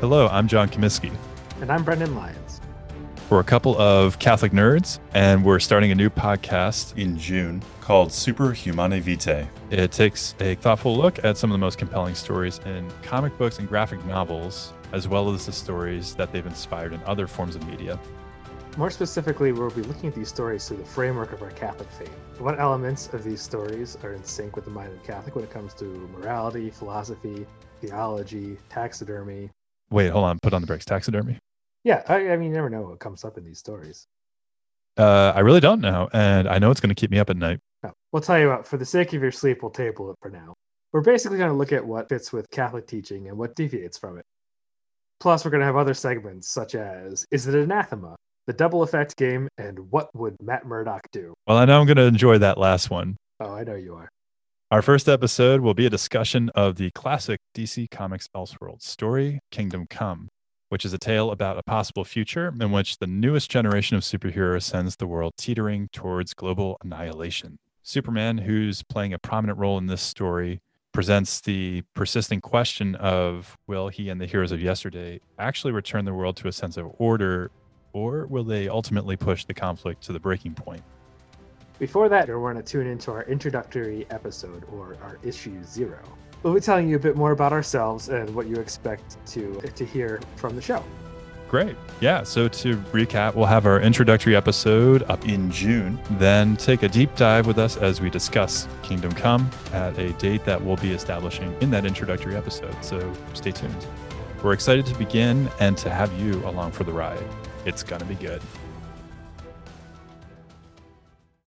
Hello, I'm John Comiskey. And I'm Brendan Lyons. We're a couple of Catholic nerds, and we're starting a new podcast in June called Super Humanae Vitae. It takes a thoughtful look at some of the most compelling stories in comic books and graphic novels, as well as the stories that they've inspired in other forms of media. More specifically, we'll be looking at these stories through the framework of our Catholic faith. What elements of these stories are in sync with the mind of the Catholic when it comes to morality, philosophy, theology, taxidermy, Wait, hold on. Put on the brakes. Taxidermy. Yeah, I, I mean, you never know what comes up in these stories. Uh, I really don't know, and I know it's going to keep me up at night. No, we'll tell you what. For the sake of your sleep, we'll table it for now. We're basically going to look at what fits with Catholic teaching and what deviates from it. Plus, we're going to have other segments such as Is it anathema? The double effect game, and What would Matt Murdock do? Well, I know I'm going to enjoy that last one. Oh, I know you are. Our first episode will be a discussion of the classic DC Comics Elseworld story, Kingdom Come, which is a tale about a possible future in which the newest generation of superheroes sends the world teetering towards global annihilation. Superman, who's playing a prominent role in this story, presents the persisting question of will he and the heroes of yesterday actually return the world to a sense of order, or will they ultimately push the conflict to the breaking point? Before that, we're going to tune into our introductory episode, or our issue zero. We'll be telling you a bit more about ourselves and what you expect to to hear from the show. Great. Yeah. So to recap, we'll have our introductory episode up in June. Then take a deep dive with us as we discuss Kingdom Come at a date that we'll be establishing in that introductory episode. So stay tuned. We're excited to begin and to have you along for the ride. It's to be good.